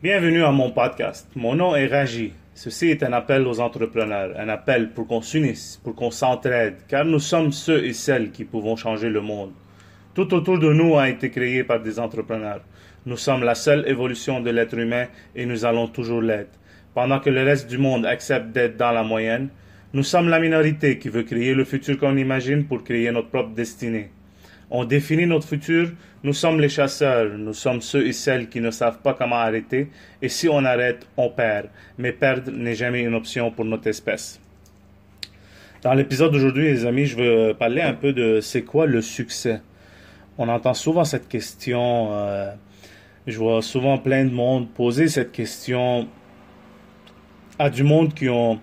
Bienvenue à mon podcast. Mon nom est Raji. Ceci est un appel aux entrepreneurs, un appel pour qu'on s'unisse, pour qu'on s'entraide, car nous sommes ceux et celles qui pouvons changer le monde. Tout autour de nous a été créé par des entrepreneurs. Nous sommes la seule évolution de l'être humain et nous allons toujours l'être. Pendant que le reste du monde accepte d'être dans la moyenne, nous sommes la minorité qui veut créer le futur qu'on imagine pour créer notre propre destinée. On définit notre futur, nous sommes les chasseurs, nous sommes ceux et celles qui ne savent pas comment arrêter, et si on arrête, on perd. Mais perdre n'est jamais une option pour notre espèce. Dans l'épisode d'aujourd'hui, les amis, je veux parler un peu de c'est quoi le succès. On entend souvent cette question, euh, je vois souvent plein de monde poser cette question à du monde qui ont,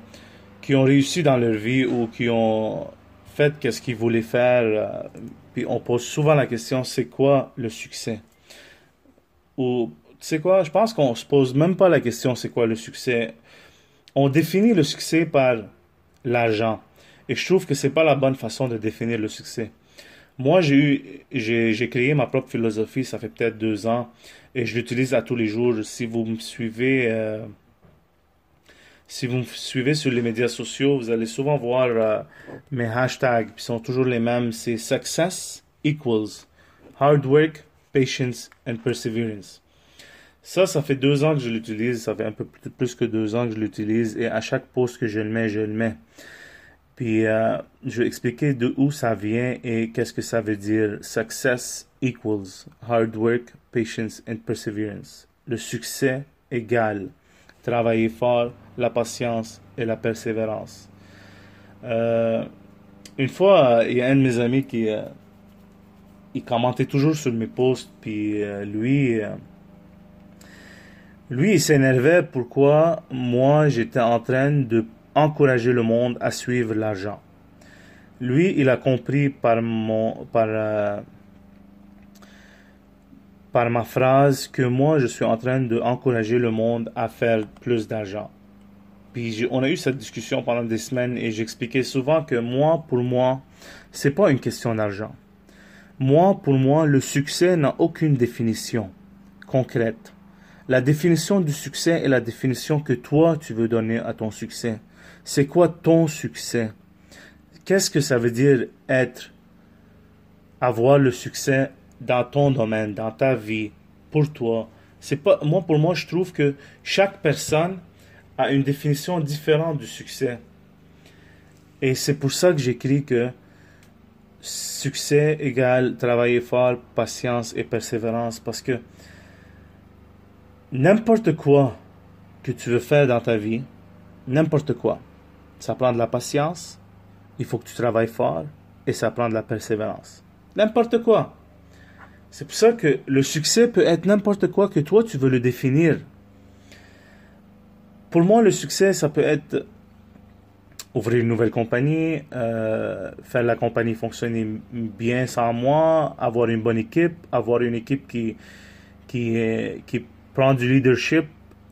qui ont réussi dans leur vie ou qui ont fait qu'est-ce qu'ils voulaient faire. Euh, puis on pose souvent la question, c'est quoi le succès? Ou, tu sais quoi, je pense qu'on se pose même pas la question, c'est quoi le succès? On définit le succès par l'argent. Et je trouve que c'est pas la bonne façon de définir le succès. Moi, j'ai eu, j'ai, créé ma propre philosophie, ça fait peut-être deux ans, et je l'utilise à tous les jours. Si vous me suivez, euh, si vous me suivez sur les médias sociaux, vous allez souvent voir euh, mes hashtags, qui sont toujours les mêmes. C'est success equals hard work, patience and perseverance. Ça, ça fait deux ans que je l'utilise. Ça fait un peu plus que deux ans que je l'utilise. Et à chaque post que je le mets, je le mets. Puis, euh, je vais expliquer de où ça vient et qu'est-ce que ça veut dire. Success equals hard work, patience and perseverance. Le succès égale travailler fort, la patience et la persévérance. Euh, une fois, il y a un de mes amis qui euh, il commentait toujours sur mes posts, puis euh, lui, lui, il s'énervait pourquoi moi j'étais en train de encourager le monde à suivre l'argent. Lui, il a compris par mon, par par ma phrase que moi je suis en train d'encourager le monde à faire plus d'argent. Puis on a eu cette discussion pendant des semaines et j'expliquais souvent que moi, pour moi, c'est pas une question d'argent. Moi, pour moi, le succès n'a aucune définition concrète. La définition du succès est la définition que toi tu veux donner à ton succès. C'est quoi ton succès? Qu'est-ce que ça veut dire être, avoir le succès dans ton domaine, dans ta vie, pour toi. C'est pas moi pour moi je trouve que chaque personne a une définition différente du succès. Et c'est pour ça que j'écris que succès égale travailler fort, patience et persévérance parce que n'importe quoi que tu veux faire dans ta vie, n'importe quoi, ça prend de la patience, il faut que tu travailles fort et ça prend de la persévérance. N'importe quoi. C'est pour ça que le succès peut être n'importe quoi que toi tu veux le définir. Pour moi, le succès, ça peut être ouvrir une nouvelle compagnie, euh, faire la compagnie fonctionner bien sans moi, avoir une bonne équipe, avoir une équipe qui, qui, qui prend du leadership,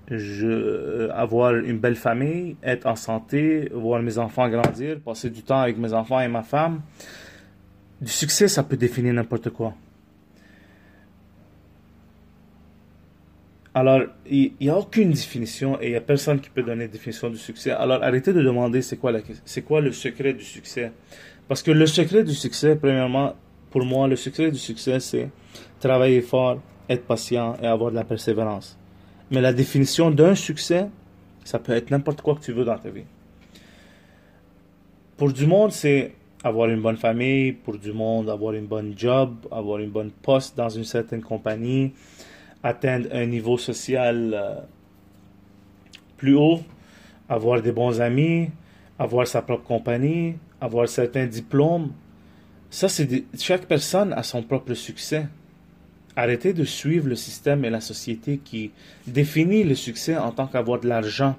je, avoir une belle famille, être en santé, voir mes enfants grandir, passer du temps avec mes enfants et ma femme. Du succès, ça peut définir n'importe quoi. Alors, il n'y a aucune définition et il n'y a personne qui peut donner une définition du succès. Alors, arrêtez de demander c'est quoi, c'est quoi le secret du succès. Parce que le secret du succès, premièrement, pour moi, le secret du succès, c'est travailler fort, être patient et avoir de la persévérance. Mais la définition d'un succès, ça peut être n'importe quoi que tu veux dans ta vie. Pour du monde, c'est avoir une bonne famille, pour du monde, avoir une bonne job, avoir une bonne poste dans une certaine compagnie, atteindre un niveau social euh, plus haut, avoir des bons amis, avoir sa propre compagnie, avoir certains diplômes. Ça, c'est chaque personne a son propre succès. Arrêtez de suivre le système et la société qui définit le succès en tant qu'avoir de l'argent.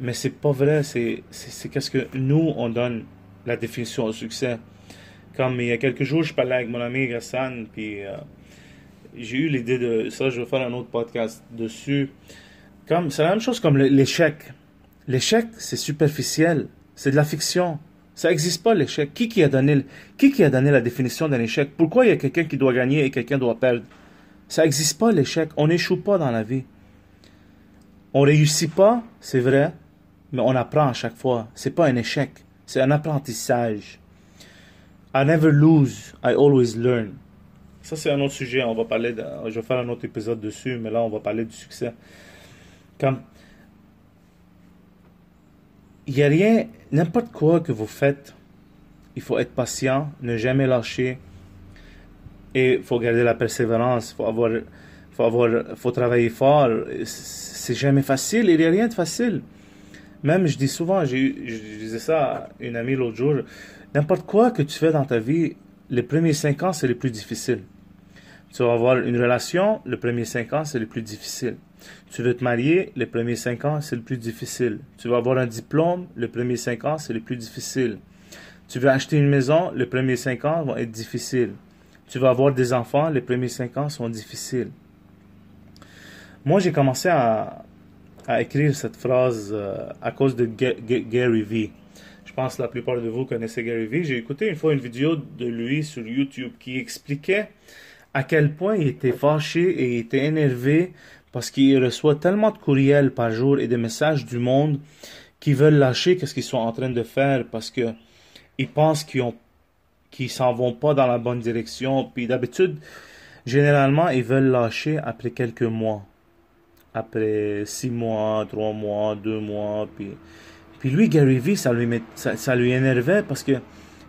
Mais c'est pas vrai, c'est qu'est-ce que nous, on donne la définition au succès. Comme il y a quelques jours, je parlais avec mon ami Gassan, puis euh, j'ai eu l'idée de ça, je vais faire un autre podcast dessus. Comme c'est la même chose comme l'échec. L'échec, c'est superficiel, c'est de la fiction. Ça n'existe pas l'échec. Qui qui a donné qui qui a donné la définition d'un échec? Pourquoi il y a quelqu'un qui doit gagner et quelqu'un doit perdre? Ça n'existe pas l'échec. On n'échoue pas dans la vie. On réussit pas, c'est vrai, mais on apprend à chaque fois. C'est pas un échec, c'est un apprentissage. I never lose, I always learn. Ça, c'est un autre sujet. On va parler je vais faire un autre épisode dessus, mais là, on va parler du succès. Comme, il n'y a rien, n'importe quoi que vous faites, il faut être patient, ne jamais lâcher, et il faut garder la persévérance, il faut avoir, faut avoir, faut travailler fort. C'est jamais facile, il n'y a rien de facile. Même, je dis souvent, je disais ça à une amie l'autre jour, n'importe quoi que tu fais dans ta vie, les premiers cinq ans, c'est les plus difficiles. Tu vas avoir une relation, les premiers cinq ans, c'est les plus difficiles. Tu veux te marier, les premiers cinq ans, c'est le plus difficile. Tu vas avoir un diplôme, les premiers cinq ans, c'est les plus difficiles. Tu veux acheter une maison, les premiers cinq ans vont être difficiles. Tu vas avoir des enfants, les premiers cinq ans sont difficiles. Moi, j'ai commencé à, à écrire cette phrase euh, à cause de Gary Vee. Je pense que la plupart de vous connaissez Gary Vee. J'ai écouté une fois une vidéo de lui sur YouTube qui expliquait à quel point il était fâché et il était énervé parce qu'il reçoit tellement de courriels par jour et des messages du monde qui veulent lâcher qu'est-ce qu'ils sont en train de faire parce que ils pensent qu'ils ont qu'ils s'en vont pas dans la bonne direction. Puis d'habitude, généralement, ils veulent lâcher après quelques mois après six mois, trois mois, deux mois. Puis, puis lui, Gary Vee, ça lui, ça, lui énervait parce que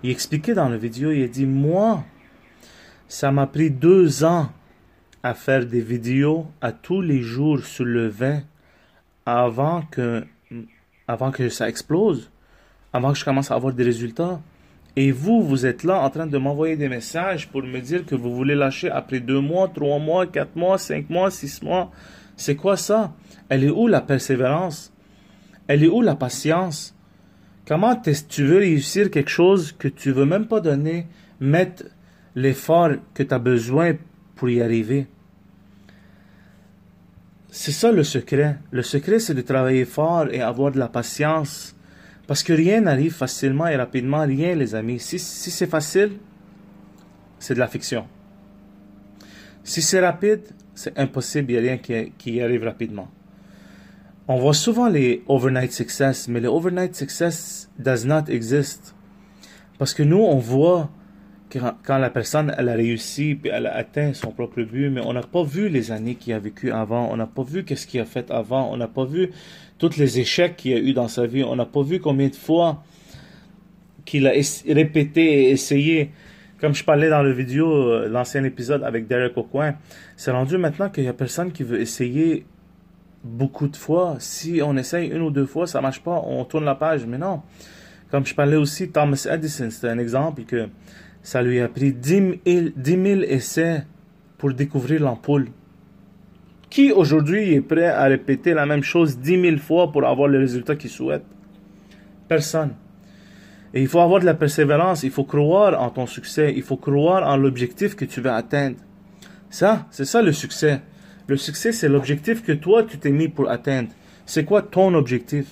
il expliquait dans la vidéo, il a dit, moi, ça m'a pris deux ans à faire des vidéos à tous les jours sur le vin avant que, avant que ça explose, avant que je commence à avoir des résultats. Et vous, vous êtes là en train de m'envoyer des messages pour me dire que vous voulez lâcher après deux mois, trois mois, quatre mois, cinq mois, six mois. C'est quoi ça? Elle est où la persévérance? Elle est où la patience? Comment tu veux réussir quelque chose que tu veux même pas donner, mettre l'effort que tu as besoin pour y arriver C'est ça le secret. Le secret, c'est de travailler fort et avoir de la patience. Parce que rien n'arrive facilement et rapidement, rien, les amis. Si, si c'est facile, c'est de la fiction. Si c'est rapide, c'est impossible, il n'y a rien qui, qui, arrive rapidement. On voit souvent les overnight success, mais le overnight success does not exist. Parce que nous, on voit quand, la personne elle a réussi puis elle a atteint son propre but, mais on n'a pas vu les années qu'il a vécu avant, on n'a pas vu qu'est-ce qu'il a fait avant, on n'a pas vu tous les échecs qu'il a eu dans sa vie, on n'a pas vu combien de fois qu'il a répété et essayé comme je parlais dans la vidéo, euh, l'ancien épisode avec Derek Aucoin, c'est rendu maintenant qu'il n'y a personne qui veut essayer beaucoup de fois. Si on essaye une ou deux fois, ça marche pas, on tourne la page. Mais non. Comme je parlais aussi, Thomas Edison, c'est un exemple que ça lui a pris 10 000, essais pour découvrir l'ampoule. Qui aujourd'hui est prêt à répéter la même chose 10 000 fois pour avoir le résultat qu'il souhaite? Personne. Et il faut avoir de la persévérance, il faut croire en ton succès, il faut croire en l'objectif que tu veux atteindre. Ça, c'est ça le succès. Le succès, c'est l'objectif que toi, tu t'es mis pour atteindre. C'est quoi ton objectif?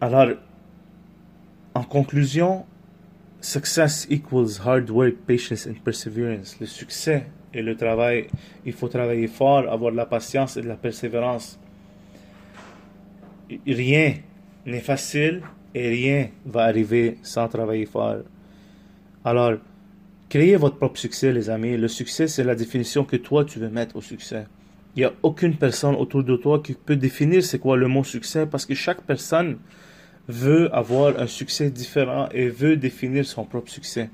Alors, en conclusion, success equals hard work, patience and perseverance. Le succès et le travail, il faut travailler fort, avoir de la patience et de la persévérance. Rien n'est facile et rien va arriver sans travailler fort. Alors, créez votre propre succès, les amis. Le succès, c'est la définition que toi, tu veux mettre au succès. Il n'y a aucune personne autour de toi qui peut définir c'est quoi le mot succès parce que chaque personne veut avoir un succès différent et veut définir son propre succès.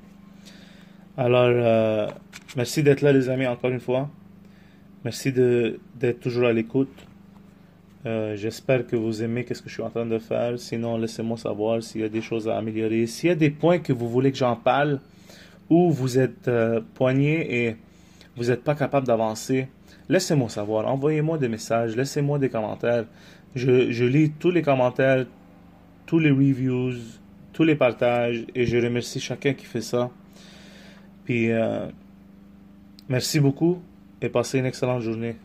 Alors, euh, merci d'être là, les amis, encore une fois. Merci d'être toujours à l'écoute. Euh, j'espère que vous aimez ce que je suis en train de faire. Sinon, laissez-moi savoir s'il y a des choses à améliorer. S'il y a des points que vous voulez que j'en parle ou vous êtes euh, poigné et vous n'êtes pas capable d'avancer, laissez-moi savoir. Envoyez-moi des messages, laissez-moi des commentaires. Je, je, lis tous les commentaires, tous les reviews, tous les partages et je remercie chacun qui fait ça. Puis, euh, merci beaucoup et passez une excellente journée.